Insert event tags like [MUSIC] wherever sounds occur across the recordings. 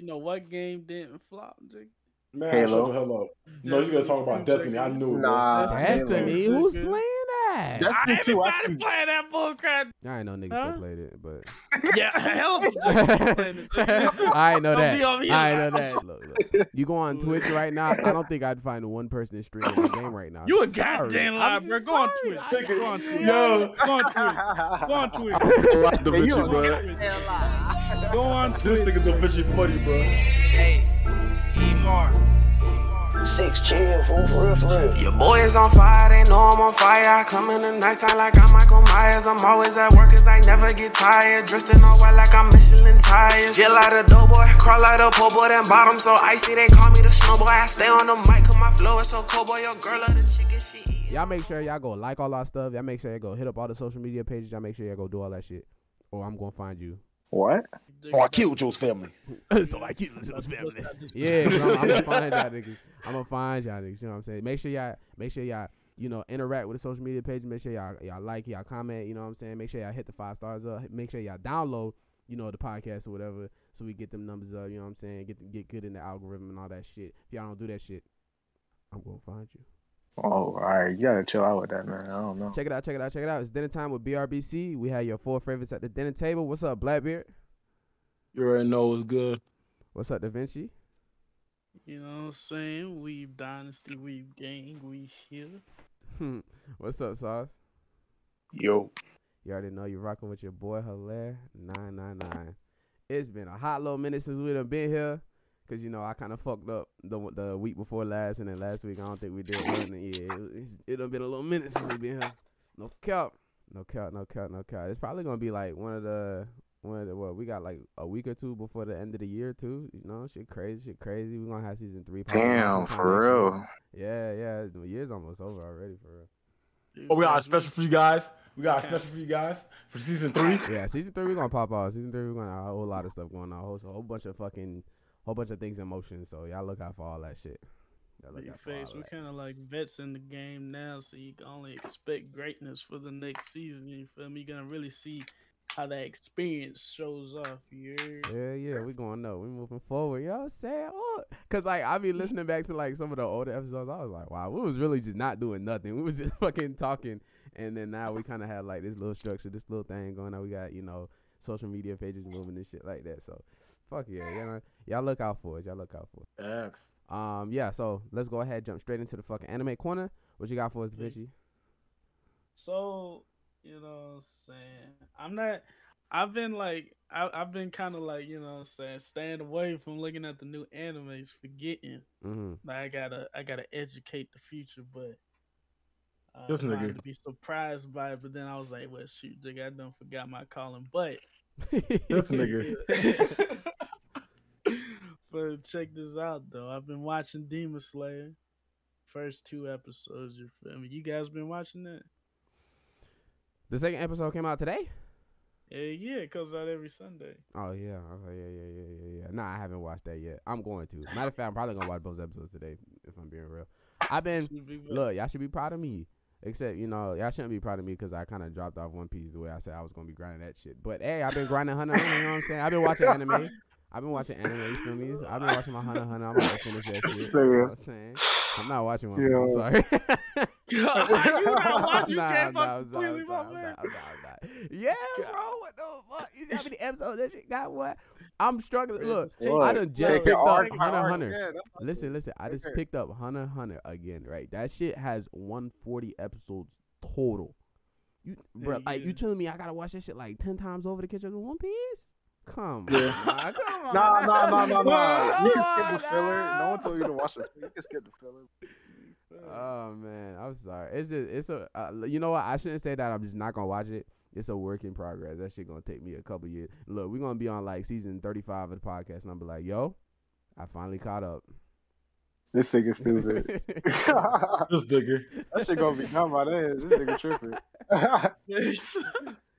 You know what game didn't flop? Jake? Man, Halo. shut the hell up. No, you're gonna talk about Destiny. I knew it. Nah, Destiny, Halo. who's playing that? Destiny two. I Everybody can, playing that bullcrap. I ain't know niggas Huh? that played it, but [LAUGHS] Yeah, hell of a Jake [LAUGHS] playing it. Jake. I ain't know Don't be over that. I ain't know that. Look, look. You go on [LAUGHS] Twitch right now. I don't think I'd find one person streaming the game right now. You a goddamn I'm lie, just bro. Go on. Twitch. Go on Twitch. Yo, Go on Twitch. Go on Twitch. Da Hey, you bro. Go on This nigga Da Vinci funny, bro. Hey, eat more. Six chill, fool, for real, for real. Your boy is on fire, they know I'm on fire. I come in the nighttime like I'm Michael Myers. I'm always at work cause I never get tired. Dressed in all white like I'm Michelin tires. Jill out a doughboy, crawl out a po' boy, then bottom so icy. They call me the snowboy. I stay on the mic cause my flow is so cold, boy. Your girl love the chicken she eat. Y'all make sure y'all go like all our stuff. Y'all make sure y'all go hit up all the social media pages. Y'all make sure y'all go do all that shit. Or I'm gonna find you. What? Oh, I killed Joe's family. [LAUGHS] so I killed Joe's family. Yeah, I'm, I'm gonna find y'all niggas. I'm gonna find y'all niggas. You know what I'm saying? Make sure y'all, make sure y'all, you know, interact with the social media page. Make sure y'all, y'all like, y'all comment. You know what I'm saying? Make sure y'all hit the five stars up. Make sure y'all download, you know, the podcast or whatever, so we get them numbers up. You know what I'm saying? Get get good in the algorithm and all that shit. If y'all don't do that shit, I'm gonna find you. Oh, all right. You gotta chill out with that, man. I don't know. Check it out, check it out, check it out. It's dinner time with BRBC. We have your four favorites at the dinner table. What's up, Blackbeard? You already know it's good. What's up, Da Vinci? You know what I'm saying? Weave Dynasty, Weave Gang, we here. Hmm. What's up, Sauce? Yo. You already know you're rocking with your boy Hilaire 999. It's been a hot little minute since we done been here. Cause you know I kind of fucked up the the week before last, and then last week I don't think we did one. And yeah, it, it's, it done been a little minute since we been here. No cap, no cap, no cap, no cap. It's probably gonna be like one of the one of the what we got like a week or two before the end of the year too. You know, shit crazy, shit crazy. We gonna have season three. Damn, for real. Yeah, yeah. The year's almost over already for real. Oh, we got a special for you guys. We got a special for you guys for season three. Yeah, season three we're gonna pop off. Season three we're gonna have a whole lot of stuff going on. A whole, a whole bunch of fucking, whole bunch of things in motion. So y'all look out for all that shit. Y'all look Big out for all face, we're kind of like vets in the game now, so you can only expect greatness for the next season. You feel me? You're gonna really see how that experience shows off. You? Yeah, yeah, we going up. We moving forward. You know what I'm saying? Oh, Cause like I be listening back to like some of the older episodes. I was like, wow, we was really just not doing nothing. [LAUGHS] We was just fucking talking, and then now we kind of have like this little structure, this little thing going on. We got you know social media pages moving and shit like that. So fuck yeah, you know, y'all look out for it. Y'all look out for it. X. Um, yeah. So let's go ahead, and jump straight into the fucking anime corner. What you got for us, Yeah. Vinci? So, you know what I'm saying? I'm not I've been like I, I've been kind of like, you know what I'm saying, staying away from looking at the new animes, forgetting. Mm-hmm. Like I gotta I gotta educate the future, but uh, This trying nigga. to be surprised by it, but then I was like, well shoot, Jig, I done forgot my calling. But [LAUGHS] This nigga. [LAUGHS] but check this out though. I've been watching Demon Slayer. First two episodes, you feel me? You guys been watching that? The second episode came out today. Yeah, yeah, it comes out every Sunday. Oh yeah, okay, yeah, yeah, yeah, yeah, yeah. Nah, I haven't watched that yet. I'm going to. Matter of fact, I'm probably gonna watch both episodes today, if I'm being real. I've been be look, y'all should be proud of me. Except, you know, y'all shouldn't be proud of me because I kind of dropped off One Piece the way I said I was gonna be grinding that shit. But hey, I've been grinding. Hunter, You know what I'm saying? I've been watching anime. I've been watching anime. You feel me? I've been watching my Hunter x Hunter. I'm about to finish that shit. You know I'm saying? I'm not watching One Piece. I'm sorry. [LAUGHS] you not watching? You Nah, can't nah, fuck I'm sorry, completely, I'm my sorry, I'm man. sorry, I'm sorry, I'm. Yeah, bro. What the fuck? You see how many episodes that shit got? What? I'm struggling. Look, I What? done just Take picked up arc, Hunter x arc. Hunter. Yeah, that's what- Listen, listen. I just Okay. picked up Hunter x Hunter again. Right, that shit has 140 episodes total. You, bro, Yeah, like you telling me I gotta watch that shit like 10 times over to catch up to One Piece? Come Yeah. on, come on. Nah, nah, nah, nah, nah. You can skip the filler. No one told you to watch it. You can skip the filler. Oh man, I'm sorry. It's just it's a uh, you know what? I shouldn't say that. I'm just not gonna watch it. It's a work in progress. That shit gonna take me a couple years. Look, we're gonna be on like season 35 of the podcast, and I'm be like, yo, I finally caught up. This nigga is stupid. [LAUGHS] [LAUGHS] This nigga. that shit gonna be done by then. This nigga tripping. [LAUGHS]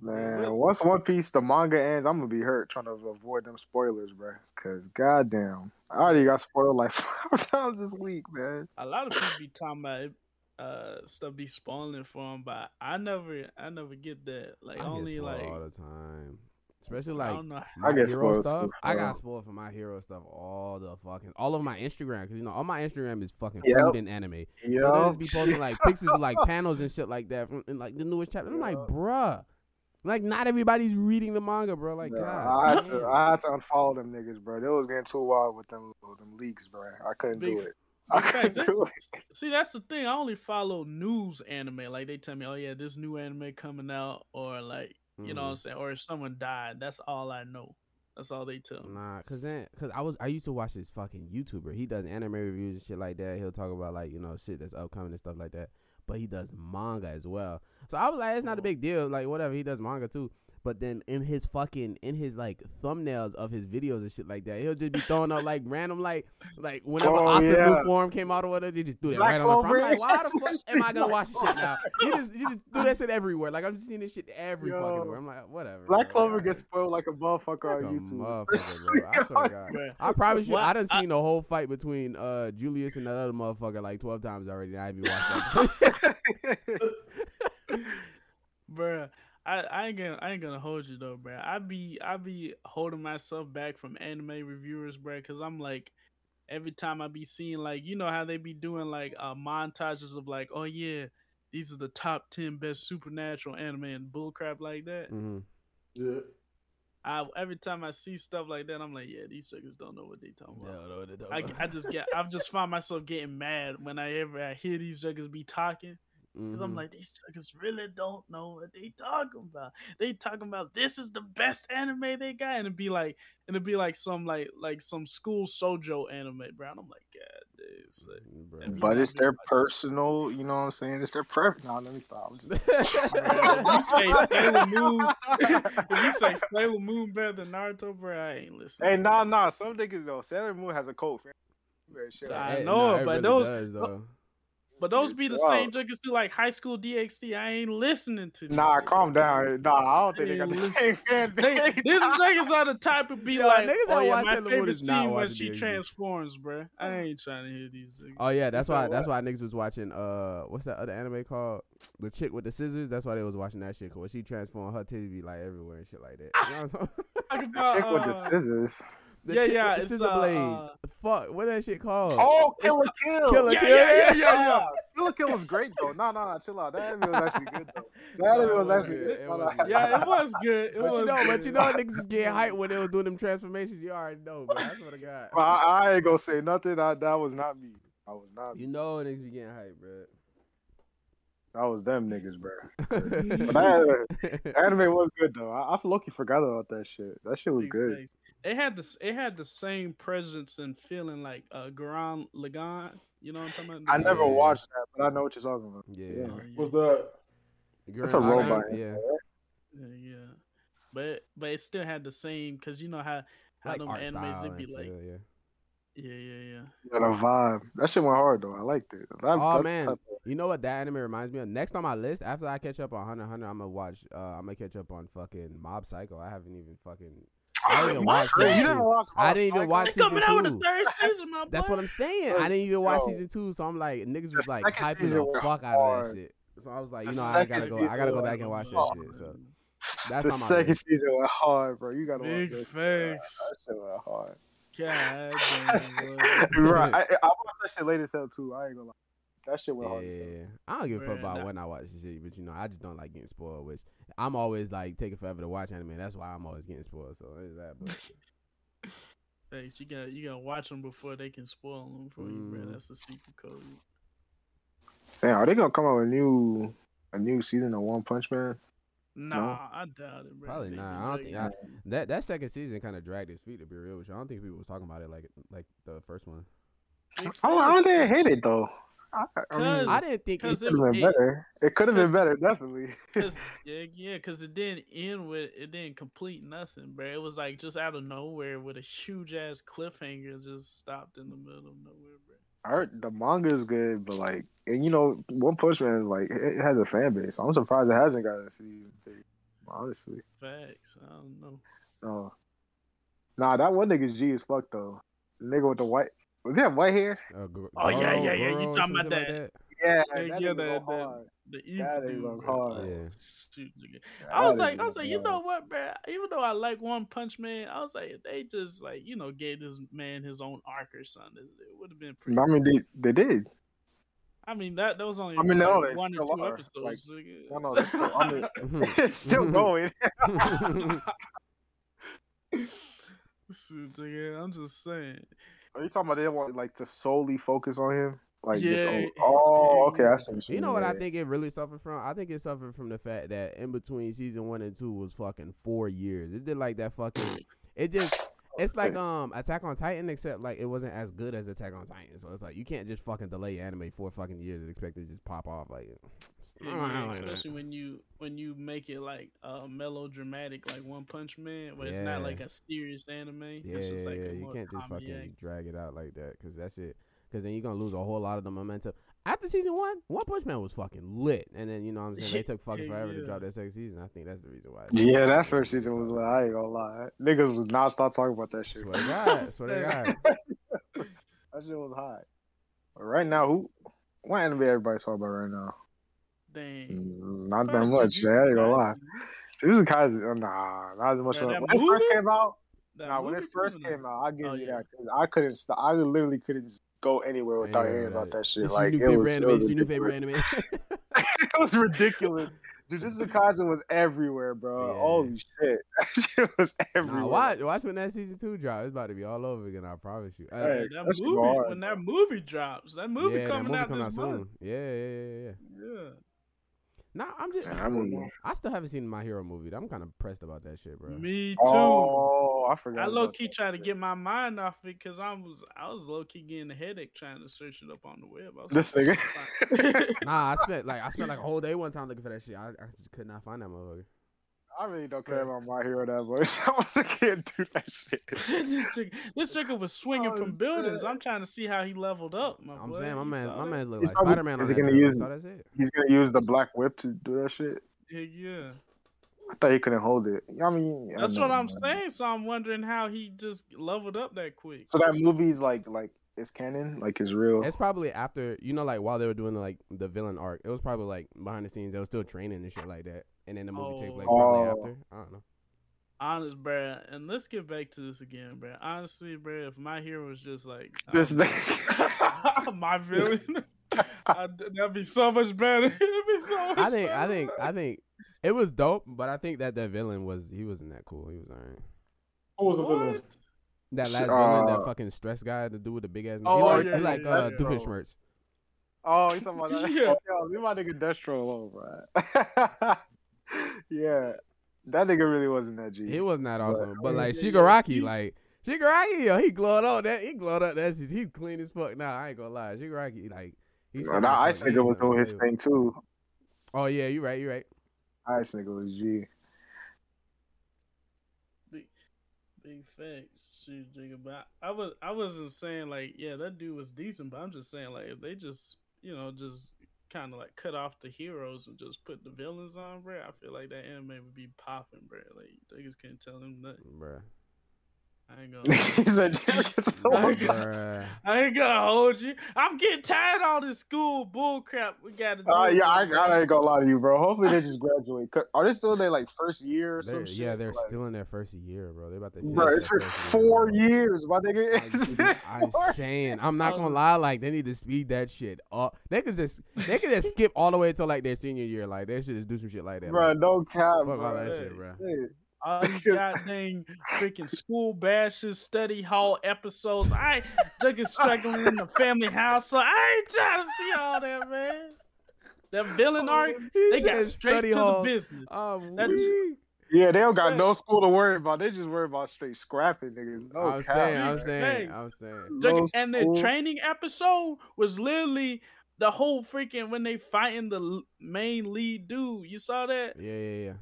Man, once One Piece the manga ends, I'm gonna be hurt trying to avoid them spoilers, bro. Cause goddamn, I already got spoiled like [LAUGHS] five times this week, man. a lot of people be talking about it, uh stuff be spoiling for them, but I never, I never get that. Like I only spoiled like all the time. Especially I like don't know. my get hero spoiled stuff. too, I got real. spoiled for my hero stuff all the fucking all of my Instagram because you know all my Instagram is fucking Yep. food and anime. So they just be posting like pictures of like [LAUGHS] panels and shit like that from in like the newest chapter. I'm like, bruh, like not everybody's reading the manga, bro. Like, God, I had to. I had to unfollow them niggas, bro. They was getting too wild with them them leaks, bro. I couldn't Big- do it. [LAUGHS] I couldn't do it. See, that's the thing. I only follow news anime. Like they tell me, oh yeah, this new anime coming out, or like you know what I'm Mhm. saying, or if someone died. That's all I know. That's all they tell me. Nah, cause then, cause I was, I used to watch this fucking YouTuber. He does anime reviews and shit like that. He'll talk about like you know shit that's upcoming and stuff like that. But he does manga as well. So I was like, it's not a oh. big deal. Like whatever, he does manga too. But then in his fucking in his like thumbnails of his videos and shit like that, he'll just be throwing up like random like like whenever Oh, Asta's yeah. new form came out or whatever, they just do that Black right on the front. I'm like, why the fuck am I gonna watch this shit now? You just you just do that shit everywhere. Like I'm just seeing this shit every Yo. fucking where. I'm like, whatever. Black bro. Clover Alright. gets spoiled like a motherfucker Like on a YouTube. [LAUGHS] motherfucker, bro. I swear to on- God. Bruh. I promise you, What? I done I- seen the whole fight between uh Julius and that other motherfucker like twelve times already. I haven't even watched that. [LAUGHS] [LAUGHS] Bruh, I, I ain't gonna I ain't gonna hold you though, bro. I be I be holding myself back from anime reviewers, bro, because I'm like every time I be seeing like you know how they be doing like uh montages of like, oh yeah, these are the top ten best supernatural anime and bullcrap like that. hmm Yeah. I every time I see stuff like that, I'm like, yeah, these chickens don't know what they talking about. No, no, no, no. I, I just get I've just find myself getting mad when I ever I hear these jokers be talking because I'm Mhm. like these jokers really don't know what they talking about. They talking about this is the best anime they got, and it'd be like and it'd be like some like like some school shoujo anime, bro. And I'm like, God, dude, it's like, Mm, Bruh. and But it's like, their like- personal, you know what I'm saying? It's their preference. No, let me stop. Just- [LAUGHS] you say Sailor Moon, you say Sailor Moon better than Naruto, bro, I ain't listening. hey, nah, nah. Some niggas though. Sailor Moon has a cult. fan- I know, it but really those- does, though. But those be the Wow. same jokers do like high school DxD. I ain't listening to. Nah, jokers. calm down. Nah, I don't think they got the Listen, same fan They, base. these niggas are the type of be Yo, like, niggas oh that yeah, watch my Sailor Moon favorite is not when she DxD. transforms, bruh. I ain't trying to hear these. Niggas. Oh yeah, that's So why. That's why niggas was watching. Uh, what's that other anime called? The chick with the scissors. That's why they was watching that shit. Cause she transformed, her titties be like everywhere and shit like that. You know what I'm saying? Talk about, Chick with the uh, scissors. The Yeah, yeah, the it's, scissor uh, blade. uh, Fuck, what that shit called? Oh, It's Kill la Kill. Killer Yeah, Kill. yeah, yeah, yeah, yeah. [LAUGHS] Kill la Kill was great though. Nah, nah, nah, chill out. That anime [LAUGHS] was actually good though. That anime was actually good. it was Yeah, it [LAUGHS] was good. It But was you know, but you know, niggas was getting hyped when they was doing them transformations. You already know, man. I swear to God. I, I ain't gonna say nothing. I, that was not me. I was not. You know, niggas be getting hyped, bro. That was them niggas, bro. But that [LAUGHS] anime was good though. I, I lucky forgot about that shit. That shit was good. It had the it had the same presence and feeling like uh Gurren Lagann. You know what I'm talking about? I never watched that, but I know what you're talking about. yeah. Yeah. Yeah. What's that? It's a robot. Yeah. Yeah, yeah. But but it still had the same because you know how how Like them art animes style they be like feel, yeah. yeah yeah yeah. Yeah, the vibe. That shit went hard though. I liked it. That, Oh that's the man, type you know what that anime reminds me of? Next on my list, after I catch up on Hunter x Hunter, I'm gonna watch. Uh, I'm gonna catch up on fucking Mob Psycho. I haven't even fucking. I didn't even What? watch You season two. I didn't even watch season coming out with a two. third season, my boy. That's what I'm saying. I didn't even watch yo. season two, so I'm like, niggas was like second hyping season the was fuck out of that shit. So I was like, you know, I gotta go. I gotta go back and watch that shit. So that's the second list. season went hard, bro. You gotta Big watch that. facts. That shit went hard. God damn, boy. [LAUGHS] right. I, I watched that shit late as hell too. I ain't gonna lie. That shit went hard as hell. Yeah, I don't give a fuck about nah. when I watch this shit, but you know, I just don't like getting spoiled. Which I'm always like taking forever to watch anime. That's why I'm always getting spoiled. So there's that. But [LAUGHS] Thanks. You got you gotta watch them before they can spoil them for you, bro. Mm. That's the secret code. Damn, are they gonna come out with a new a new season of One Punch Man? Nah, I doubt it, bro. Probably not. just I don't think I, that that second season kind of dragged its feet to be real with you. I don't think people was talking about it like like the first one. Oh, I didn't hate it though. I, I mean, I didn't think it, could have been better. It could have been better, definitely. [LAUGHS] Cause yeah, yeah, cause it didn't end with it didn't complete nothing, bro. It was like just out of nowhere with a huge ass cliffhanger just stopped in the middle of nowhere, bro. I heard the manga is good, but like, and you know, One Punch Man is like it it has a fan base. I'm surprised it hasn't got a season three. Honestly, Facts. I don't know. oh, nah, that one nigga's G as fuck though. The nigga with the white was he have white hair? uh, Gr- Oh, yeah, yeah, yeah, you talking about shit like that. Yeah, Yeah, that yeah, nigga that- go that- hard. The That dude, goes hard. Yeah. Shoot, nigga. That I was like, I was goes like, you know what, man? Even though I like One Punch Man, I was like, if they just like, you know, gave this man his own arc or something, it would have been pretty. I mean, they, they did. I mean, that that was only I mean, like, no, they one or still two are. episodes. Like. No, no, that's still, I mean, it's still Mhm. going. [LAUGHS] [LAUGHS] I'm just saying. Are you talking about they want like to solely focus on him? Like this Yeah, whole- oh, okay, I see. You know what I think it really suffered from? I think it suffered from the fact that in between season one and two was fucking four years. It did like that fucking. It just. It's like um Attack on Titan, except like it wasn't as good as Attack on Titan. So it's like you can't just fucking delay anime four fucking years and expect it to just pop off. Like, Yeah, yeah, especially when you when you make it like uh melodramatic, like One Punch Man, where it's not like a serious anime. yeah, it's just yeah, like yeah. a You can't just fucking act. drag it out like that because that shit. Because then you're gonna lose a whole lot of the momentum. After season one, One Punch Man was fucking lit, and then you know what I'm saying they [LAUGHS] took fucking Yeah, forever to drop that second season. I think that's the reason why. Yeah, that first season was lit. I ain't gonna lie. Niggas was not stop talking about that shit. Swear to God, swear to [LAUGHS] God. That shit was hot. But right now, who? What anime everybody talking about right now? Dang. Not that much. man. Yeah, I ain't gonna lie. Jujutsu Kaisen, uh, nah, not as much. Man, When it first came out, nah, when it first came out, I'll give Oh, you yeah. that. 'cause I couldn't stop. I literally couldn't go anywhere without hearing about that shit. It's Like it was, favorite it anime. was new favorite ridiculous. anime. [LAUGHS] [LAUGHS] it was ridiculous. Jujutsu Kaisen was everywhere, bro. Yeah. Holy shit, [LAUGHS] that shit was everywhere. Nah, watch, watch when that season two drops. It's about to be all over again. I promise you. Uh, Hey, that that movie hard, when that movie drops, that movie yeah, coming that movie out coming this out month. soon. Yeah, yeah, yeah, yeah. Yeah. Nah, I'm just. Man, that. I still haven't seen my hero movie. I'm kind of pressed about that shit, bro. Me too. Oh, I forgot. I low key that try to get my mind off it because I was I was low key getting a headache trying to search it up on the web. I was This like, nigga. [LAUGHS] Nah, I spent like I spent like a [LAUGHS] whole day one time looking for that shit. I, I just could not find that motherfucker. I really don't care about my hero that much. [LAUGHS] I also can't do that shit. [LAUGHS] this chick, this chicken was swinging Oh, from buildings. shit. I'm trying to see how he leveled up. My I'm boy. saying my man, my that? man's look like probably- Spider Man is he gonna trailer. use- Saw that shit. He's gonna use the black whip to do that shit. Yeah, yeah. I thought he couldn't hold it. I mean, I That's know, what I'm man. saying. So I'm wondering how he just leveled up that quick. So that movie's like like it's canon, like it's real. It's probably after you know, like while they were doing the, like the villain arc. It was probably like behind the scenes. They were still training and shit like that. And then the movie take place Oh. probably Oh. after. I don't know. Honest, bruh. And let's get back to this again, bruh. Honestly, bruh, if my hero was just like this [LAUGHS] um, [LAUGHS] my villain, [LAUGHS] I'd, that'd be so much better. It'd be so much I think I think I think it was dope, but I think that the villain was he wasn't that cool. He was alright. Who was the villain? What? That last Sh- villain, that uh, fucking stress guy, the dude with the big ass. Oh, he like, yeah, he like yeah, uh, yeah. Doofenshmirtz. oh, you talking about that? Yeah. Oh, yo, leave my nigga Destro alone, bro. Yeah, that nigga really wasn't that G. He wasn't that awesome, but like Yeah, yeah, Shigaraki, like Shigaraki, yo, he glowed up. That he glowed up. That's he clean as fuck. Nah, I ain't gonna lie. Shigaraki, like he's Bro, that ice nigga was doing his thing too. Oh yeah, you right, you right. Ice nigga was G. Big, big facts, shit, Jigga. But I, I was, I wasn't saying like, yeah, that dude was decent. But I'm just saying like, if they just, you know, just kind of like cut off the heroes and just put the villains on, bro, I feel like that anime would be popping, bro. Like niggas can't tell them nothing. Bruh. I ain't gonna. he said, Bruh. I ain't gonna hold you. I'm getting tired of all this school bull crap we gotta do. Uh, yeah, I. I ain't gonna lie to you, bro. Hopefully they just [LAUGHS] graduate. Are they still in their like first year or They're- some shit? yeah, they're Like, still in their first year, bro. They're about to. Bro, it's for four year, years, my nigga. bro. [LAUGHS] I'm saying, I'm not gonna Um, lie. Like they need to speed that shit up. They could just, they could just skip all the way until like their senior year. Like they should just do some shit like that. Bro, like, no cap, fuck all bro. that shit, bro. Shit. All these goddamn freaking school bashes, study hall episodes. I just struggling in the family house, so I ain't trying to see all that, man. That villain arc, He they got straight study to hall. the business. Um, That's- Yeah, they don't got no school to worry about. They just worry about straight scrapping niggas. No I'm cap. saying, I'm saying, facts. I'm saying. No Jugga- and the training episode was literally the whole freaking when they fighting the main lead dude. You saw that? Yeah, yeah, yeah.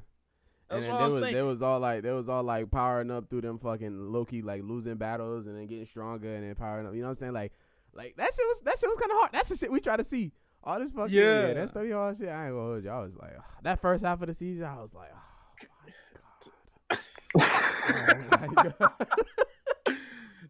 That's and what then I'm they was, saying. they was all like, they was all like powering up through them fucking Loki like losing battles and then getting stronger and then powering up. You know what I'm saying? Like, like that shit was that shit was kind of hard. That's the shit we try to see. All this fucking yeah, Yeah. that study hall shit. I ain't gonna hold you. I was like, that first half of the season, I was like, oh my [LAUGHS] god. Oh my god.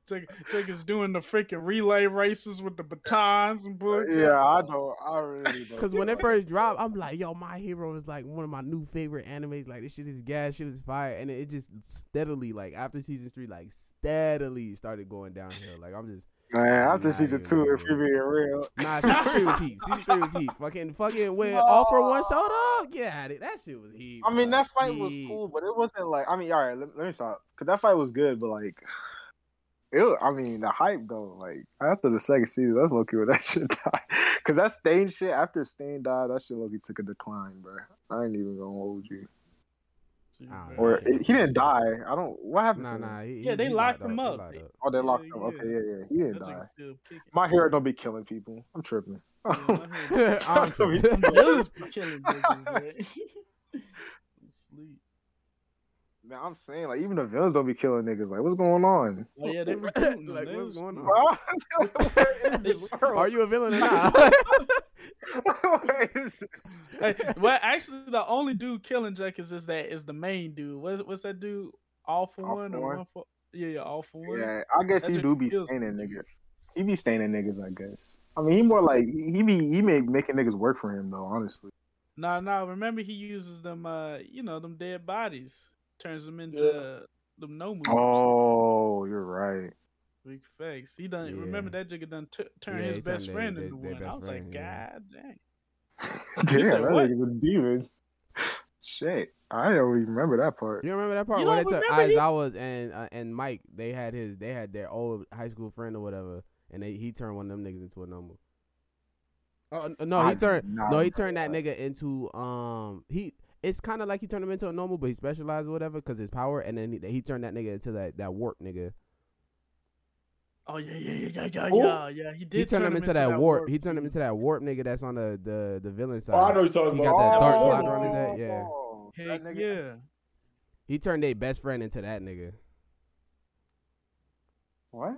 Jake, Jake is doing the freaking relay races with the batons and bull. Yeah, I don't. I really don't. Cause when it first dropped, I'm like, yo, My Hero is like one of my new favorite animes. Like this shit is gas, shit is fire, and it just steadily, like after season three, like steadily started going downhill. Like I'm just Man, after Nah, season yeah, two, if you're being real, nah. Season three was heat. Season three was heat. Fucking fucking when all for one showed up, get at it. That shit was heat. I mean that fight was cool, but it wasn't like. I mean, all right, let, let me stop. Cause that fight was good, but like, it. was- I mean, the hype though. Like after the second season, that's lucky where that [LAUGHS] shit died. Cause that Stain shit after Stain died, that shit lucky took a decline, bro. I ain't even gonna hold you. I. Or Okay. Eh, he didn't die. I don't. What happened? Nah, to him? nah. He, Yeah, he- they he locked locked him up. up. Oh, they locked him. yeah. Okay, yeah, yeah. He didn't That die. Jake. My hero don't be killing people. I'm tripping. Yeah, my hero- [LAUGHS] [LAUGHS] I'm tripping. Be killing niggas, man. Sleep. Man, I'm saying like even the villains don't be killing niggas. Like, what's going on? Oh yeah, they recruiting. [LAUGHS] Like, They what's going [LAUGHS] on? Bro, in this world. Are you a villain or not? [LAUGHS] What is this? Hey, well, actually, the only dude killing Jake is, is that is the main dude. What's what's that dude? All for All one for or one? one for? Yeah, yeah, all for one. Yeah, I guess That he do be kills staining niggas. niggas. He be staining niggas, I guess. I mean, he more like he be he may making niggas work for him though. Honestly, No, no. Remember, he uses them. Uh, you know, them dead bodies. Turns them into Yeah. them nomus. oh, you're right. Big facts. He done. Yeah. Remember that jigga done t- turn Yeah, his best turned friend their- into their- their one. I was friend, like, yeah. God dang. [LAUGHS] Damn, said that what? nigga's a demon. [LAUGHS] Shit, I don't even remember that part. You remember that part You when they don't took remember he- Aizawa's and uh, and Mike? They had his, they had their old high school friend or whatever, and they he turned one of them niggas into a number. Oh no, he do turned no, he turned that that. nigga into um he. It's kind of like he turned him into a normal, but he specialized or whatever because his power, and then he, he turned that nigga into that that warp nigga. Oh yeah, yeah, yeah, yeah, yeah, Who? yeah, yeah. He did. He turned turn him into that, warp. warp. He turned him into that warp nigga that's on the the the villain side. Oh, I know what you're talking He about. got that dark Oh, slider on his head. Yeah, Oh, Heck nigga- yeah. he turned their best friend into that nigga. What?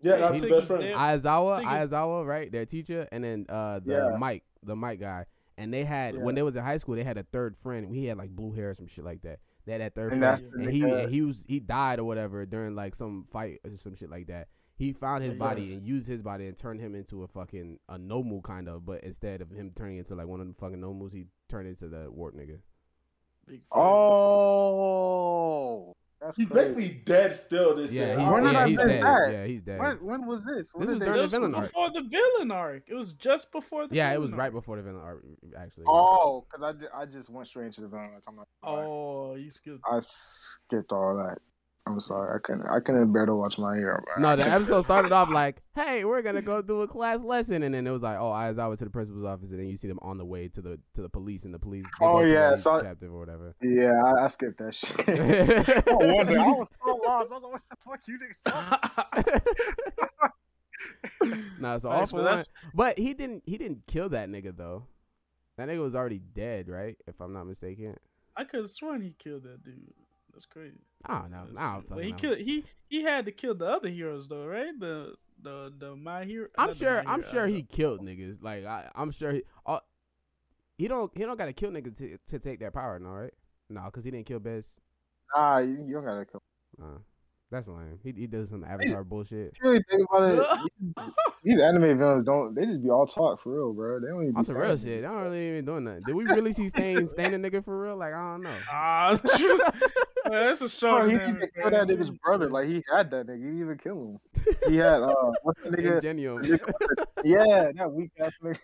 Yeah, that's his best friend. dad- Aizawa, Aizawa, right? Their teacher, and then uh the Yeah. Mike, the Mike guy. And they had when they was in high school, they had a third friend. He had like blue hair or some shit like that. They had that third And friend, and he and he was he died or whatever during like some fight or some shit like that. He found his Yeah. body and used his body and turned him into a fucking a nomu kind of, but instead of him turning into like one of the fucking nomus, he turned into the warp nigga. Big. Oh, that's He's crazy. basically dead still. This Yeah, year. he's, I When don't did yeah, I he's miss dead. that? Yeah, he's dead. When, when was this? When This was they- during the villain arc. before the villain arc. It was just before the. Yeah, it villain was right before the villain arc, actually. Oh, because I, I just went straight into the villain. Like, I'm not. Oh, you skipped. I skipped all that. I'm sorry. I couldn't. I couldn't bear to watch my hero. No, the episode started off like, "Hey, we're gonna go do a class lesson," and then it was like, "Oh, Aizawa to the principal's office," and then you see them on the way to the to the police, and the police. Oh, go to the yeah, police so- captive or whatever. Yeah, I, I skipped that shit. [LAUGHS] I wonder. I was so lost. I was like, "What the fuck you niggas?" [LAUGHS] nah, so all Thanks, for but one. But he didn't. He didn't kill that nigga though. That nigga was already dead, right? If I'm not mistaken. I could have sworn he killed that dude. That's crazy. I don't know. That's- I don't but fucking he know. killed. He he had to kill the other heroes though, right? The the the my hero. I'm sure. My I'm sure he killed niggas. Like I, I'm sure he. Uh, he don't. He don't got to kill niggas to, to take that power, no, right? No, because he didn't kill Bez. Nah, you, you don't gotta kill. Uh, that's lame. He he does some Avatar bullshit. [LAUGHS] You really think about it, [LAUGHS] these- these anime villains don't. They just be all talk for real, bro. They don't even. Be some real shit. They don't really even doing nothing. Did we really see Stain Stain a nigga for real? Like I don't know. [LAUGHS] Ah, true. Man, that's a show. Bro, he need to kill that nigga's brother. Like he had that nigga. He didn't even kill him. He had uh, what's the nigga? Ingenium. Yeah, that weak ass nigga.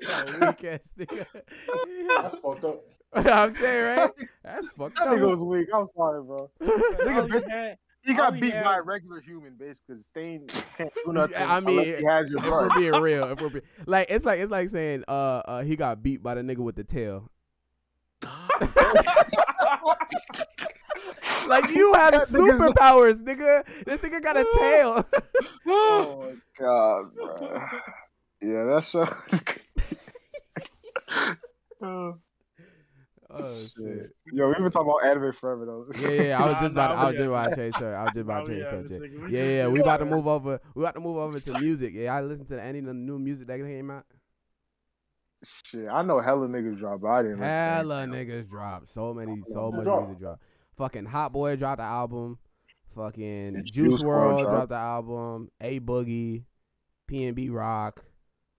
That weak ass nigga. That's fucked up. [LAUGHS] I'm saying [LAUGHS] right. That's fucked That up. nigga was weak. I'm sorry, bro. [LAUGHS] Nigga, he bitch, had, he got beat had- by a regular human, bitch, because Stain can't do nothing I mean, unless he has your if we're blood. being real, if we're being, like it's like it's like saying uh uh he got beat by the nigga with the tail. like you have That superpowers, nigga. This nigga got a tail. Oh my god, bro. Yeah, that's show is crazy. Oh, [LAUGHS] shit. shit. Yo, we've been talking about anime forever though. Yeah, yeah, yeah, I was just about to, I was just about to got- change sir. I was just about Nah, to change subject. Yeah, yeah, we about to move over. We about to move over to [LAUGHS] music. Yeah, I listened to any of the new music that came out. Shit, I know hella niggas drop, but I didn't listen Hella niggas drop. So many, so much dropped? music drop. Fucking Hot Boy dropped the album. Fucking And Juice, Juice WRLD dropped. dropped the album. A Boogie, PNB Rock.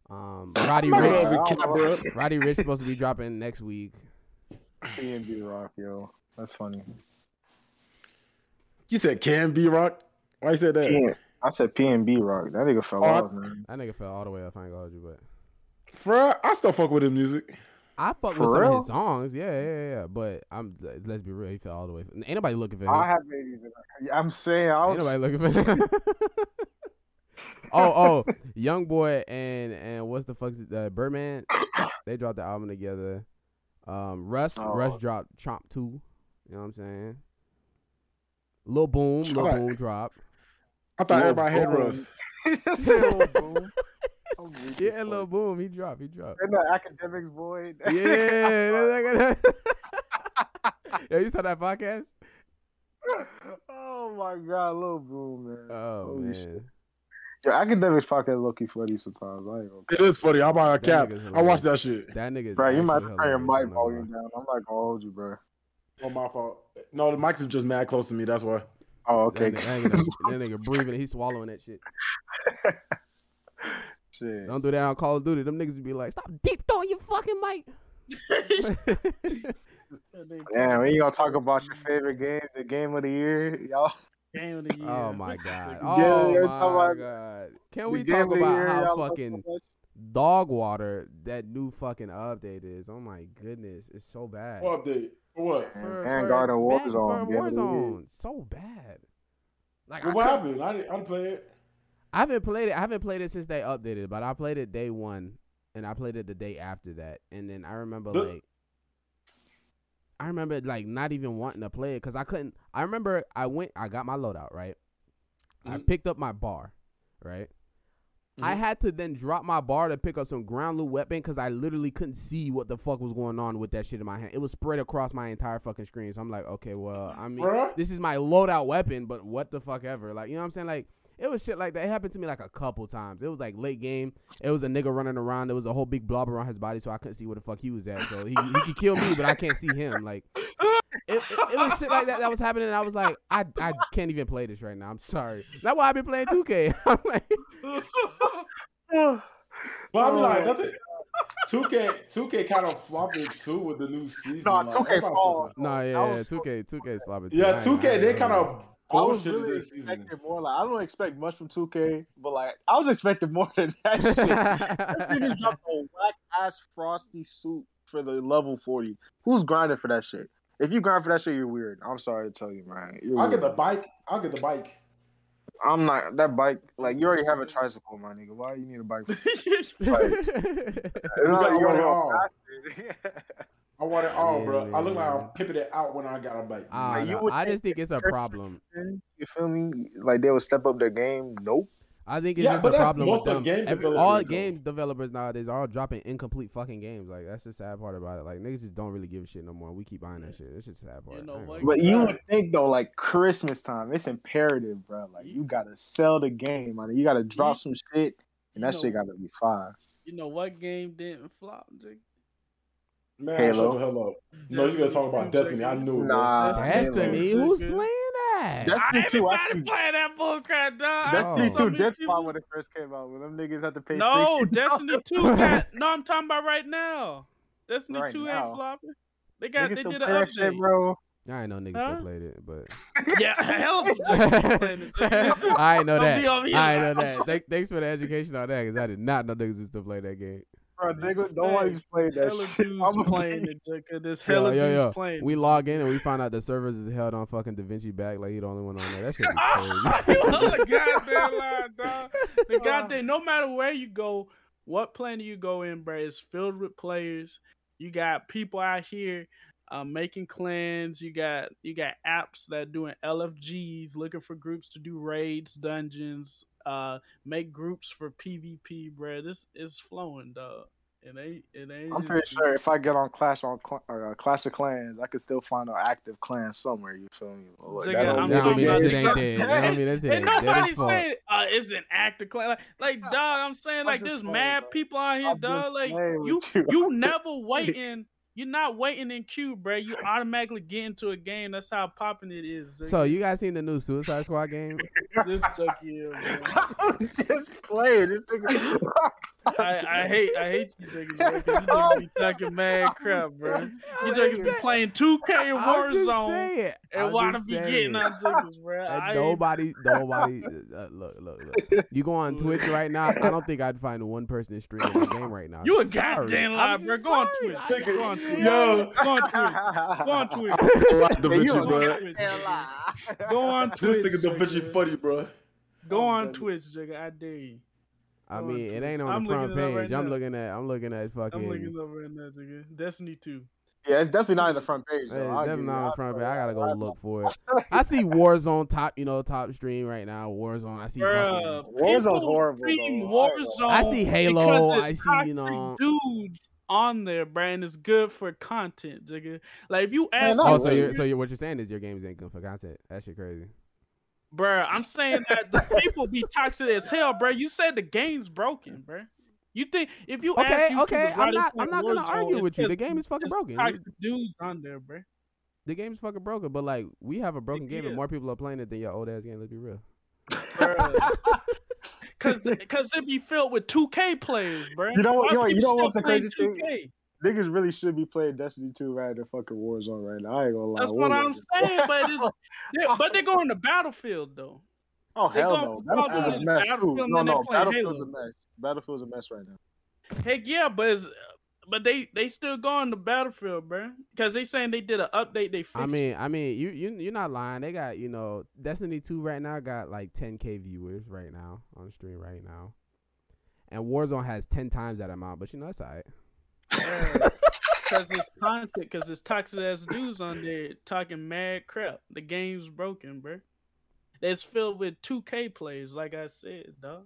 Um, Roddy Ricch. gonna be cap, bro. Roddy Ricch supposed to be dropping next week. P and B Rock, yo. That's funny. You said can be rock. Why you said that? P- I said P and B Rock. That nigga fell Oh, I- off, man. That nigga fell all the way off. I ain't gonna hold you, but Bruh, I still fuck with his music. I fuck For with some of his songs. Yeah, yeah, yeah, yeah. But I'm let's be real, he fell all the way. Ain't nobody looking for him. I haven't even. I'm saying I Ain't nobody looking for him. [LAUGHS] oh, oh, Young Boy and and what's the fuck's it, uh, Birdman? They dropped the album together. Um, Russ, Oh. Russ dropped Chomp Two. You know what I'm saying? Lil Boom, Lil Alright. Boom drop. I thought Lil everybody had Boom. Russ. [LAUGHS] [LAUGHS] he just said Lil Boom. [LAUGHS] I'm weak as Yeah, fuck. Lil Boom, he dropped, he dropped. And the academics boy. Yeah, that nigga- yeah, you saw that podcast? oh my god, Lil Boom, man. Oh Holy man, shit. Your academics podcast low key funny sometimes. I ain't gonna. It is funny. I'm about a cap. I watch that shit. that nigga. Bro, you might have to turn your mic volume down. I'm not gonna hold you, bro. Oh my fault. No, the mics are just mad close to me. That's why. Oh, That okay. nigga, that, nigga, that nigga breathing, he's swallowing that shit. [LAUGHS] Shit. Don't do that on Call of Duty. Them niggas be like, stop deep throwing your fucking mic. [LAUGHS] Damn, we [LAUGHS] ain't gonna talk about your favorite game, the game of the year, y'all? Game of the [LAUGHS] oh year. oh my god. [LAUGHS] Oh you're my talking about god. Can we talk about year, how fucking dog water that new fucking update is? Oh my goodness, it's so bad. What update? For what? And Vanguard and back- Warzone, for game of the year. Warzone, so bad. Like Well, what happened? I didn't, I didn't play it. I haven't played it. I haven't played it since they updated, but I played it day one, and I played it the day after that. And then I remember The- like, I remember like not even wanting to play it because I couldn't. I remember I went, I got my loadout right. I Mhm. picked up my bar, right. I Mhm. had to then drop my bar to pick up some ground loot weapon because I literally couldn't see what the fuck was going on with that shit in my hand. It was spread across my entire fucking screen. So I'm like, okay, well, I mean, Bruh. this is my loadout weapon, but what the fuck ever? Like, you know what I'm saying? Like, it was shit like that. It happened to me like a couple times. It was like late game. It was a nigga running around. There was a whole big blob around his body, so I couldn't see where the fuck he was at. So he, he could kill me, but I can't see him. Like, it, it, it was shit like that that was happening. And I was like, I, I can't even play this right now. I'm sorry. That's why I've been playing 2K. [LAUGHS] I'm like, well, I mean, Oh. like, nothing. 2K, 2K kind of flopped it too with the new season. No, like, 2K everybody's fall. no, That yeah, yeah, 2K, 2K sloppy. too. Yeah, 2K, I they kind of I was really this season. expecting more. Like I don't expect much from 2K, but like I was expecting more than [LAUGHS] that shit. That [LAUGHS] nigga dropped a whack ass frosty suit for the level 40. Who's grinding for that shit? If you grind for that shit, you're weird. I'm sorry to tell you, man. You're I'll get the bike. I'll get the bike. I'm not that bike. Like you already have a tricycle, my nigga. Why you need a bike? For? It's [LAUGHS] not got- like I you want it already all. have I want it all, Yeah, bro. I look like. I'm pimping it out when I got a bite. Ah, I, Like, don't you know. I just think it's a problem. You feel me? Like they would step up their game. Nope. I think it's Yeah, just but a problem with them. game Every- all though. game developers nowadays are all dropping incomplete fucking games. Like that's the sad part about it. Like niggas just don't really give a shit no more. We keep buying that shit. It's just a sad part. You know I ain't what? gonna But you would think though, like Christmas time, it's imperative, bro. Like you gotta sell the game, man. You gotta drop some shit, and that You shit gotta be fire. You know what game didn't flop? Jake? Man, Halo. shut the hell up. No, you're gonna talk about Destiny. I knew it. Nah, Destiny, Halo. who's playing that? That's- Destiny 2 Everybody actually- playing that bullcrap, dog. I Destiny two many did people- flop when it first came out. When them niggas had to pay. No, $60. Destiny Two [LAUGHS] got. No, I'm talking about right now. Destiny Right Two now. ain't flopping. They got. Niggas they did play an that shit, update. bro. I ain't know niggas Huh? still played it, but [LAUGHS] [LAUGHS] Yeah, hell of a Jake playing it. Jake. I ain't know that. I ain't know that. Thanks for the education on that, because I did not know niggas would still play that game. Bro, nigga, nobody's played that Hella shit. [LAUGHS] I'm playing it. There's hella yo, dudes yo. playing. We log in and we find out the servers is held on fucking Da Vinci back, like he the only one on there. That shit be [LAUGHS] crazy. you goddamn lie, dog. [LAUGHS] The goddamn. No matter where you go, what planet you go in, bro, it's filled with players. You got people out here uh, making clans. You got you got apps that doing LFGs, looking for groups to do raids, dungeons, uh, make groups for PvP, bro. This is flowing, dog. It ain't. It ain't. I'm pretty sure if I get on Clash on Cl- or, uh, Clash of Clans, I could still find an active clan somewhere. You feel me? Like, Jigga, that don't I'm That don't mean about that the shit ain't dead. That don't mean that shit And ain't dead nobody's saying uh, it's an active clan. Like, like, dog, I'm saying I'm like just there's playing, mad bro. people out here, I'm dog. Like you, you. [LAUGHS] you never waiting You're not waiting in queue, bro. You automatically get into a game. That's how popping it is. Jigga. So you guys seen the new Suicide Squad game? [LAUGHS] this Chucky is, bro. I'm just playing. This nigga. [LAUGHS] I, I hate I hate you niggas, bro. 'cause You niggas be talking [LAUGHS] mad crap, bro. You [LAUGHS] niggas be playing 2K [LAUGHS] and I'm Warzone saying. and wanna just be saying. getting on jiggles, bro. I nobody, nobody. Uh, look, look, look. You go on Twitch right now. I don't think I'd find one person streaming the game right now. You a goddamn lie, I'm bro. Go on. Twitch. Go on Twitch. Yo, Go on Twitch. Go on Twitch. watch the Hey, you Vinci, a bro. Twitch. Go on This Twitch. nigga Da Vinci funny, bro. Go on. Twitch, nigga. I dare you. I mean, it ain't on I'm the front looking page. right I'm now. looking at, I'm looking at fucking. I'm looking over right now, nigga. Destiny 2. Yeah, it's definitely not in the front page. Though. it's definitely not you on the front page. I gotta go look for it. [LAUGHS] I see Warzone top, you know, top stream right now. Warzone. I see. Bruh, fucking- Warzone's horrible, stream. Warzone I see Halo, I see, you know- dudes on there, bruh, and it's good for content, nigga. Like if you ask, not Oh, so you're so you're what you're saying is your games ain't good for content. That shit crazy. Bruh, I'm saying that the people be toxic as hell, bruh. You said the game's broken, bruh. You think if you Okay, ask YouTubers okay. I'm not. I'm not gonna argue it's with you. The game is fucking broken. Toxic dudes on there, bruh. The game's fucking broken. But like, we have a broken game, Yeah. and more people are playing it than your old ass game. Let's be real. [LAUGHS] [LAUGHS] Cause, cause it be filled with 2K players, bruh. You know what- Why you know- you people know what's still the crazy playing thing? 2K? Niggas really should be playing Destiny 2 rather than fucking Warzone right now. I ain't gonna lie. That's what Warzone I'm is- saying, [LAUGHS] but it's [LAUGHS] they- but they go in the battlefield though. Oh they hell no! for Battlefield's a mess. Battlefield No, no, play Battlefield's a mess. Battlefield's a mess right now. Heck yeah, but it's, but they they still go on the battlefield, bro, Because they saying they did an update. They fixed. I mean, I mean, you you you're not lying. They got you know Destiny two right now got like 10k viewers right now on stream right now, and Warzone has 10 times that amount. But you know that's alright. Because [LAUGHS] it's content, because it's toxic ass dudes on there talking mad crap. The game's broken, bro. It's filled with 2K players, like I said, dog.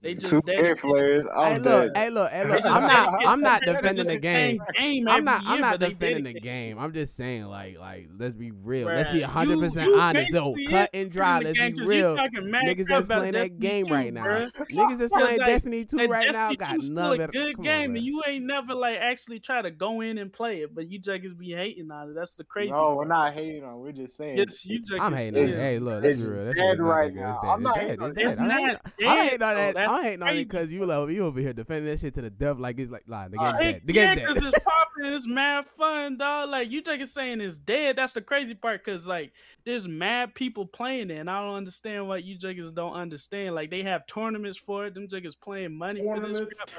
They just Two dedicated- K players. I'm look, dead. hey look, hey look. I'm not I'm not defending the the game. game I'm every not I'm not defending the game. I'm just saying like like let's be real. Let's be 100 percent you- you honest. Yo, basically cut and dry. Let's be game 'cause you real. Niggas crap that's playing that game 2, right now. bruh. Niggas that's playing like, Destiny 2 That right now got 2 still none a of good game, on, and you ain't never like actually try to go in and play it, but you just be hating on it. That's the crazy. No, we're not hating on. We're just saying. Yes, you just. I'm hating on Hey, look, let's be it's real. That dead shit is not right now. It's I'm dead. not It's hating dead. on It's it. dead. It's I'm not I'm hating on that. That's I'm hating on it crazy. because you love you over here defending that shit to the death like it's like nah, the game's Uh, dead. heck The yeah, game's because dead. it's popping, it's mad fun, dog. Like you just saying it's dead. That's the crazy part, cause like there's mad people playing it, and I don't understand why you just don't understand. Like they have tournaments for it. Them just playing money for this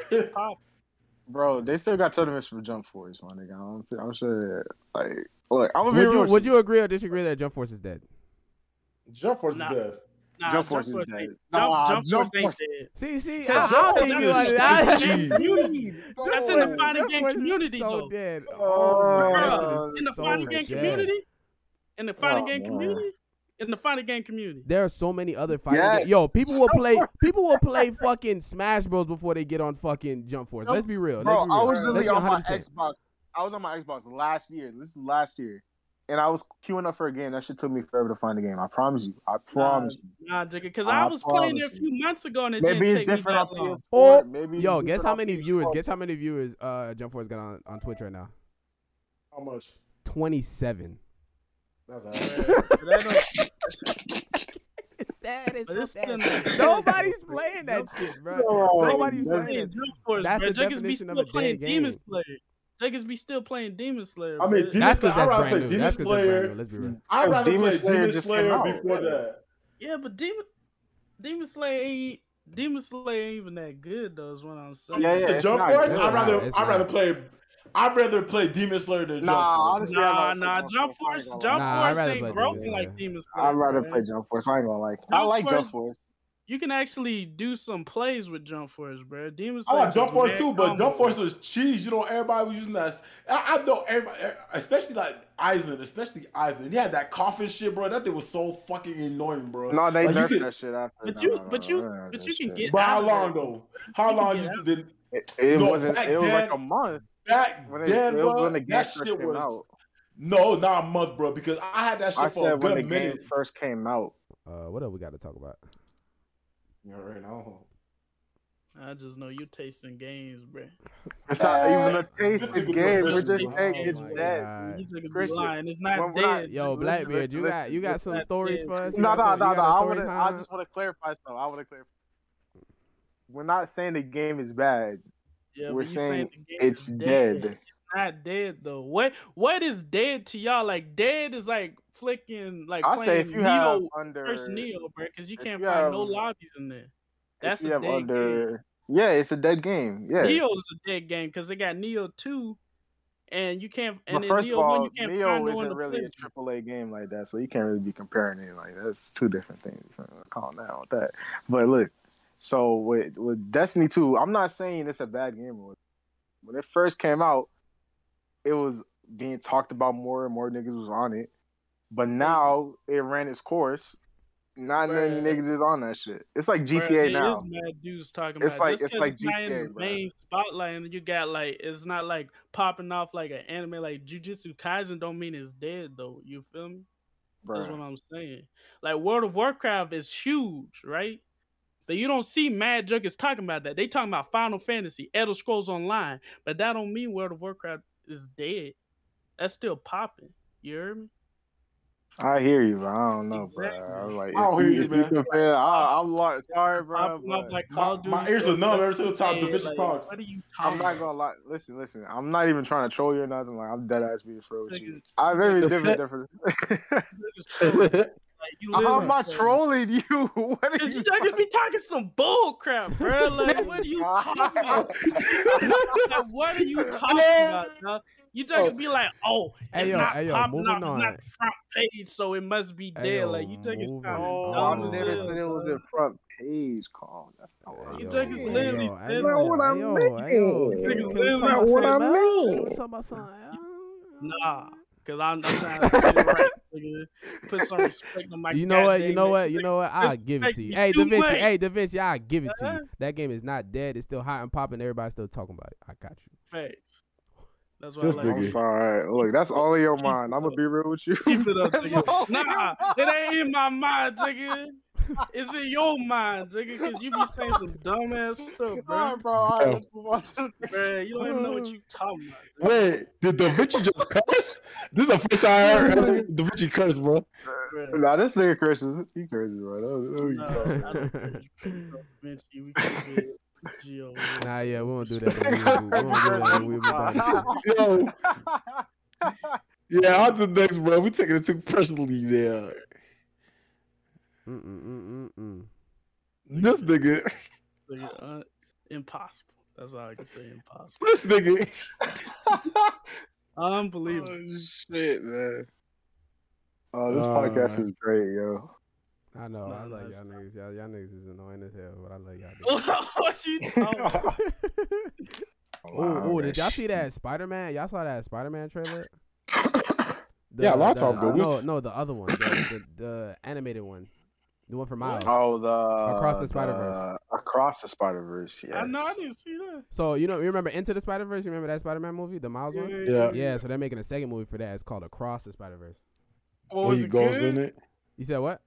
crap. Like. [LAUGHS] Bro, they still got tournaments for Jump Force, my nigga. I'm, I'm sure. Like, look, I'm gonna be Would you would you agree or disagree that Jump Force is dead? Jump Force Nah. is dead. Nah, Jump Force is ain't- dead. Jump, Nah, Jump Jump Force ain't Force- dead. See, see, So I, I Jump don't Force think you is like dead. I, Jeez. That's in the Jump fighting game Force is community, so though. dead. Oh, Oh, my Bruh, God, in the it's so fighting game dead. community, in the fighting Oh, game man. community, in the fighting game community. There are so many other fighting Yes. games. Yo, people will play. People will play fucking Smash Bros before they get on fucking Jump Force. Let's be real. Bro, Let's be real. I was Let's really be on my 100%. Xbox. I was on my Xbox last year. This is last year. And I was queuing up for a game. That shit took me forever to find the game. I promise you. I promise you. Nah, because I I was playing it a few months ago and it Maybe didn't it's take different me on that long. PS4. Or- maybe Yo, guess how many viewers? Guess how many viewers uh Jump Force got on, on Twitch right now? How much? Twenty seven. That's [LAUGHS] But that That is But so Nobody's playing that shit, bro. No, Nobody's playing. playing Jump Force, That's bro. the Juggas be still of a dead playing Demon game. Slayer. Juggas be still playing Demon Slayer. I mean, bro. Demon That's Slayer- because I'd that's rather brand play new. Demon That's because brand Slayer. new. Let's be real. I'd rather Demon play Slayer Demon just Slayer came out. before that. yeah, but Demon Demon Slayer ain't Demon Slayer ain't even that good though. Is what I'm saying. Yeah, yeah. The Jump Force. I'd rather I'd not. rather play I'd rather play Demon Slayer than Nah, Jump Force. honestly, Nah, nah, Jump Force. I Force, ain't Jump. Nah, Force ain't play broken like Slayer. Demon Slayer. I'd rather play Jump Force. I ain't gonna like. I like Jump Force- Force. You can actually do some plays with Jump Force, bro. Demon I Slayer. like Jump Force too, but Jump. Force was cheese. You know, everybody was using that. I, I know everybody, especially like Aizen, especially Aizen. He had that coffin shit, bro. That thing was so fucking annoying, bro. No, they Like, nerfed could- that shit after. But No, you, no, no, but you, they but you can shit. get. But how long though? How You long you did It, it wasn't. It was like a month back when it, then, it was bro? when the game That first shit came was out. no, not a month, bro. Because I had that shit I for a said when the good game minute. first came out. Uh, what else we got to talk about? Yeah, right now. I just know you tasting games, bro. It's not even a taste of This nigga game. We're just- just saying Oh it's my dead. You took a big Christian. It's not when we're not- dead. Yo, Blackbeard, you got you got some stories dead. for us? No, no, no, no. got a I story want to. I just want to clarify something. I want to clarify. We're not saying the game is bad. Yeah, We're but you saying it's is dead. It's not dead though. What what is dead to y'all? Like dead is like flicking like I playing say if you Neo have under, first Neo, bro, because you can't you find have- no lobbies in there. That's a dead game. under, yeah, it's a dead game. Yeah. Neo is a dead game because they got Neo two, and you can't. And But first Neo of one, all, you can't Neo find isn't to really play a with. triple A game like that, so you can't really be comparing it like that's two different things. Calm down with that. But look, so with with Destiny Two, I'm not saying it's a bad game. When it first came out, it was being talked about more and more niggas was on it. But now it ran its course. Not many niggas is on that shit. It's like GTA now. mad dudes talking It's about like- Just it's like it's GTA, the main spotlight, and you got like it's not like popping off like an anime like Jujutsu Kaisen. Don't mean it's dead though. You feel me? That's what I'm saying. Like World of Warcraft is huge, right? So you don't see Mad Junkets talking about that. They talking about Final Fantasy, Elder Scrolls Online, but that don't mean World of Warcraft is dead. That's still popping. You heard me? I hear you, but I don't know, Exactly. bro. I was like, I don't hear you, you, man. compare, I, I'm like, sorry, bro. Popping up but like Call My, my ears are numb ever since the top Hey, Da like, Parks. What are you I'm not gonna lie. Listen, listen. I'm not even trying to troll you or nothing. Like I'm dead ass being for with you. I maybe The different, pet- different. Like, [LAUGHS] you How live am I trolling you? [LAUGHS] What are you you just be talking some bull crap, bro. Like, what are you talking about? like, what are you talking about, dog? You just oh. be like, oh, it's Hey, yo, not hey, yo, popping moving up, it's not the front page, so it must be Hey, dead. yo, like, you think it's moving Oh, dumb I as never said it was dog. in front page, Carl. That's not what You I'm think it's saying. Lizzie Hey, what I mean. hey, yo, can- Niggas can we live talk out about what I mean. Can we talk about something? Nah, cause I'm, I'm trying to get it right, nigga. Put some respect on my. You know what? You know what? You know what? I'll Just give it to you. Hey, too Da Vinci. Hey, Da Vinci. I'll give it to you. That game is not dead. It's still hot and popping. Everybody's still talking about it. I got you. Facts. That's what This I like. I'm sorry. Look, that's all in your mind. I'm gonna be real with you. Keep it up, [LAUGHS] nigga. Nah, it ain't in my mind, nigga. It's in your mind, nigga, because you be saying some dumbass stuff, All bro. right, bro. All right, let's move on to the next. Bro, you don't even know what you talking about. Wait, did Da Vinci just curse? This is the first time I heard Da Vinci curse, bro. Bro. Nah, this nigga curses. He curses, bro. That was- No, that was- I don't think you bro. Vinci, we keep it Geo. Nah, yeah, [LAUGHS] we won't do that. We won't do, we won't do that. We won't do that. Yo, yeah, on to the next, bro. We taking it too personally now. Mm, mm, mm, mm, mm. This nigga, Nigga, uh, impossible. That's all I can say. Impossible. this nigga. [LAUGHS] Unbelievable. oh shit, man. Oh, this Uh, podcast is great, yo. I know. I Nah, like that's y'all not- niggas. Y'all, y'all niggas is annoying as hell, but I love y'all. [LAUGHS] what you [LAUGHS] talking about? oh, oh, did y'all see that Spider Man? Y'all saw that Spider Man trailer? [COUGHS] The- Yeah, a lot of time ago. We No, no, the other one, the, the, the animated one, the one from Miles. Oh, the Across the Spider-Verse. Across the Spider Verse. Yes. I know. I didn't see that. So you know, you remember Into the Spider Verse? You remember that Spider Man movie, the Miles one? Yeah. Yeah, so they're making a second movie for that. It's called Across the Spider Verse. Oh, When is he it goes good? in it. You said what?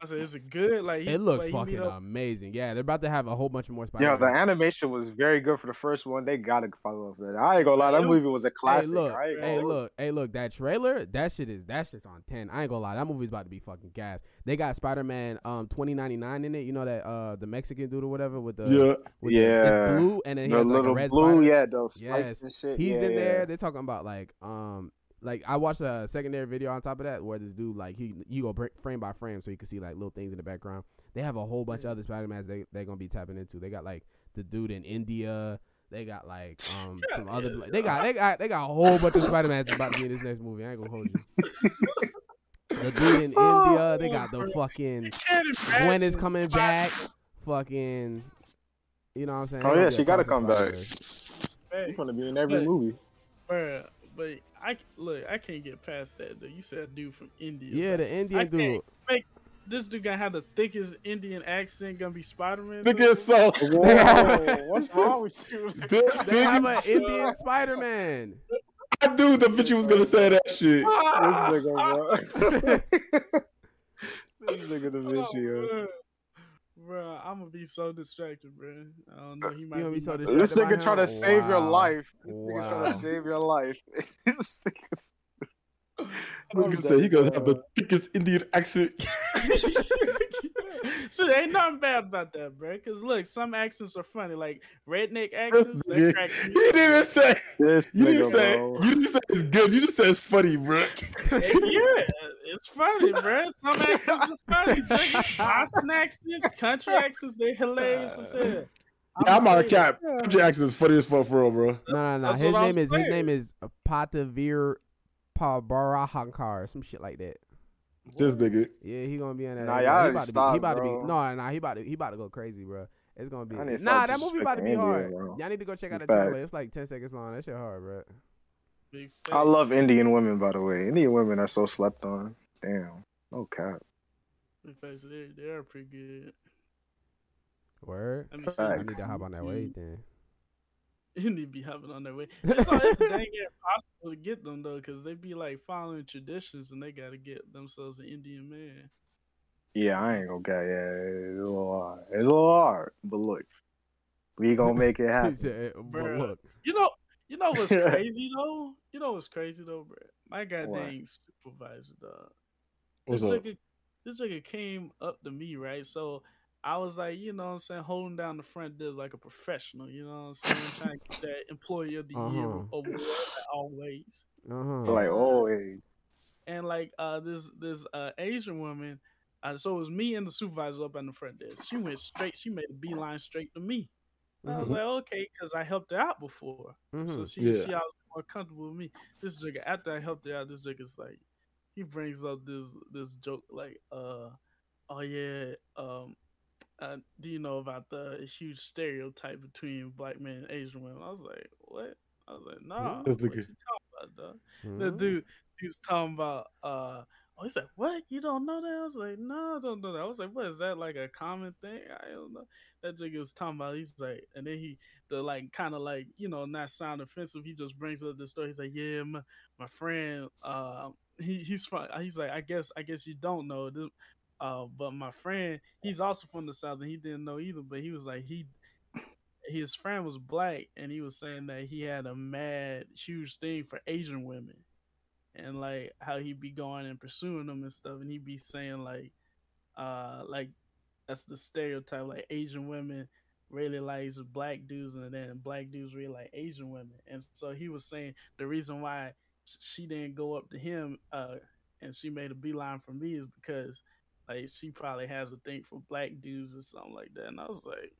I said, is it good? Like he, It looks like, fucking amazing. Yeah, they're about to have a whole bunch of more Spider. Yeah, the animation was very good for the first one. They gotta follow up that. I ain't gonna lie, that movie was a classic. Hey, classic. look, I ain't hey, look, hey, look. That trailer, that shit is that shit's on ten. I ain't gonna lie, that movie's about to be fucking gas. They got Spider Man um twenty ninety nine in it. You know that uh the Mexican dude or whatever with the Yeah. with Yeah. the, it's blue and then he The has like a little red blue, spider. yeah, those spikes Yes. and shit. He's yeah, in yeah. there. They're talking about like um like I watched a secondary video on top of that where this dude like he you go frame by frame so you can see like little things in the background. They have a whole bunch of other Spider Mans they they're gonna be tapping into. They got like the dude in India. They got like um [LAUGHS] some other Yeah. they got they got they got a whole bunch of Spider Mans about to be in this next movie. I ain't gonna hold you. [LAUGHS] the dude in India. They got the fucking Gwen is coming back. Fucking, you know what I'm saying? Oh, yeah, she gotta come back. Spider-Verse. He's gonna be in every But- movie. Bruh, but I look, I can't get past that. Though you said dude from India. Yeah, the Indian can't dude. make this dude gonna have the thickest Indian accent. Gonna be Spider Man. Nigga, so Whoa, [LAUGHS] what's wrong with you? [LAUGHS] this They have an nigga, Indian Spider Man. I knew Da Vinci was gonna say that shit. [LAUGHS] This nigga, bro. this nigga Da Vinci, oh, yo. Bro, I'm gonna be so distracted, bro. I don't know. He might gonna be so distracted? This nigga trying to him? save your life. This nigga trying to save your life. This nigga's- [LAUGHS] Nigga said he gonna have the [LAUGHS] thickest Indian accent. [LAUGHS] so ain't nothing bad about that, bro. Cause look, some accents are funny, like redneck accents. They Nigga, crack You didn't even say. This You didn't nigga, say. bro. You didn't say it's good. You just said it's funny, bro. yeah, it's funny, bro. [LAUGHS] Some accents are funny. Nigga. Boston accents, country [LAUGHS] accents, they hilarious as hell. Yeah, I'm out of cap. Country accent is funny as fuck for real, bro. No, no, no. That's His name is his name is Patavir Pabarahankar, some shit like that. This nigga. Yeah, he gonna be in that. Nah, y'all about already to be. He stopped, about to be. bro. No, nah, he about to. He about to go crazy, bro. It's gonna be. I need to Nah, that movie about to be disrespecting hard. Bro. Y'all need to go check out the trailer. It's like ten seconds long. That shit hard, bro. I love Indian women, by the way. Indian women are so slept on. Damn. No cap. Big facts. They, they are pretty good. Word. Let me. I Facts. need to hop on that mm-hmm. way then. [LAUGHS] You need to be hopping on their way. [LAUGHS] It's always dang near impossible to get them though, because they be like following traditions and they gotta get themselves an Indian man. Yeah, I ain't gonna get yeah, it's a little hard. It's a little hard. But look, we gonna make it [LAUGHS] He happen. said, but Bruh. look, You know, you know what's crazy though? You know what's crazy though, bro? My What? goddamn supervisor, dog. What's this up? nigga, this nigga came up to me, right? So I was like, you know what I'm saying, holding down the front desk like a professional, you know what I'm saying? [LAUGHS] trying to get that employee of the year Uh-huh. award like always. uh huh. Like, oh hey. and like uh this this uh Asian woman, uh, so it was me and the supervisor up on the front desk. She went straight, she made a beeline straight to me. And I was Mhm. like, okay, because I helped her out before, so Mhm. she Yeah. she I was more comfortable with me. This nigga after I helped her out, this nigga's like, he brings up this this joke like, uh, oh yeah, um. Uh, do you know about the huge stereotype between black men and Asian women? I was like, what? I was like, nah, This what you talking about, dog? Mm-hmm. the dude he's talking about uh oh he's like what you don't know that i was like no i don't know that i was like what is that like a common thing i don't know that nigga was talking about he's like and then he the like kind of like you know not sound offensive he just brings up the story he's like yeah my, my friend uh he, he's from he's like i guess i guess you don't know uh but my friend he's also from the south and he didn't know either but he was like he his friend was black and he was saying that he had a mad huge thing for asian women and like how he'd be going and pursuing them and stuff and he'd be saying like uh like that's the stereotype like asian women really likes black dudes and then black dudes really like asian women. And so he was saying the reason why she didn't go up to him uh and she made a beeline for me is because like she probably has a thing for black dudes or something like that and i was like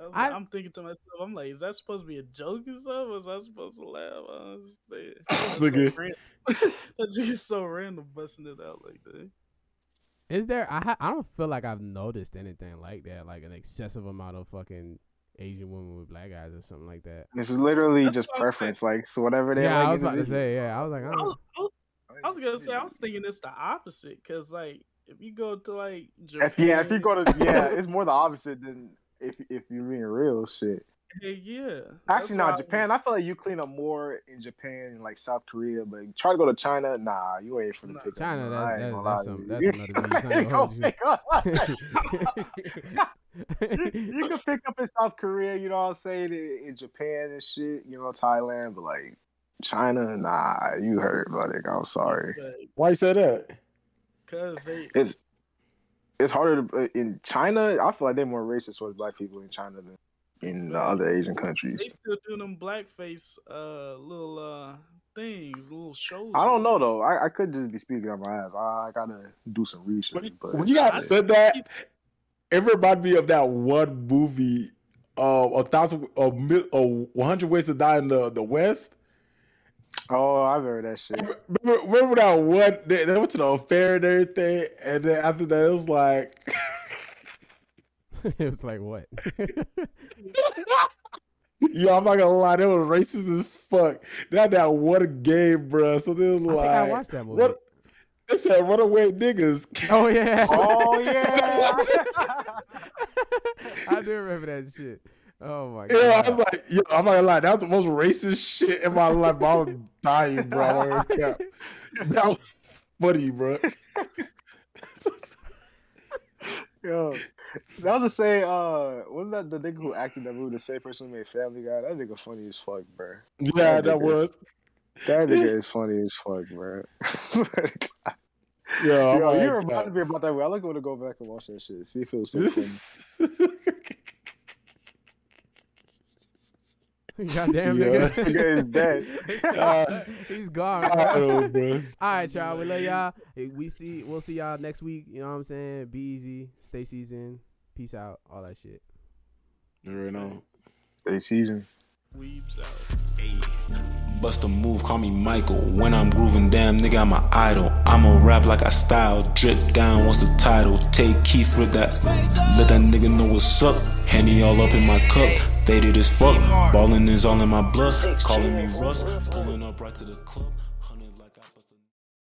I was I- like, I'm thinking to myself, I'm like, is that supposed to be a joke or something? Was I supposed to laugh? I was saying, [LAUGHS] that's so Nigga. random. [LAUGHS] that just so random, busting it out like that. Is there? I ha- I don't feel like I've noticed anything like that, like an excessive amount of fucking Asian women with black eyes or something like that. It's literally That's just what saying. preference, like so whatever they Yeah, like. I was about to say. Yeah, I was like, I I don't, was, I was- I was gonna say, I was thinking it's the opposite, cause like if you go to like Japan, If, yeah, if you go to yeah, [LAUGHS] it's more the opposite than if if you're being real shit. hey, yeah. Actually, That's why not I was- Japan. I feel like you clean up more in Japan and like South Korea, but try to go to China. Nah, you ain't for the Nah. pick. China, that- that- that's lie some- to that's [LAUGHS] you. another beast, I ain't [LAUGHS] You gonna gonna hold you. pick up- you, you can pick up in South Korea, you know what I'm saying, in, in Japan and shit, you know, Thailand, but like China, nah, you heard, buddy. I'm sorry. Why you say that? Cause they, It's it's harder to, uh, in China. I feel like they're more racist towards black people in China than in the other Asian countries. they still do them blackface uh little uh things, little shows. I don't know though. I, I could just be speaking on my ass. I, I gotta do some research. When you- But When you guys said that, it reminded me of that one movie, uh, a thousand, a, mil, a one hundred ways to die in the the West. oh, I've heard that shit. Remember, remember that one? They, they went to the affair and everything, and then after that, it was like, [LAUGHS] it was like what? [LAUGHS] yo, I'm not gonna lie, they were racist as fuck. They had that one game, bro. So they was I think like, I watched that movie. what? They said runaway niggas. Oh yeah. [LAUGHS] Oh yeah. [LAUGHS] I do remember that shit. Oh my god. Yeah, I was like, yo, I'm not gonna lie, that was the most racist shit in my life. I was dying, bro. I don't even. [LAUGHS] That was funny, bro. Yo, That was the same. Uh, wasn't that the nigga who acted that movie? The same person who made Family Guy. That nigga funny as fuck, bro. Yeah, that was. That nigga is funny as fuck, bro. [LAUGHS] Swear to God. Yeah, Yo, I'm you like, reminded me about that. I like going to go back and watch that shit. See if it was still funny. [LAUGHS] Goddamn Yeah. nigga. Nigga is dead. [LAUGHS] Uh, He's gone. I bro. know, bro. All right, y'all. We love y'all. We see. We'll see y'all next week. You know what I'm saying? Be easy. Stay seasoned. Peace out. All that shit. You already know. Stay seasoned. Weebs out. Bust a move, call me Michael. When I'm grooving, damn nigga, I'm an idol. I'ma rap like I style, drip down once the title. Take Keith with that, let that nigga know what's up. Henny all up in my cup, faded as fuck. Ballin' is all in my blood, calling me Russ. Pulling up right to the club.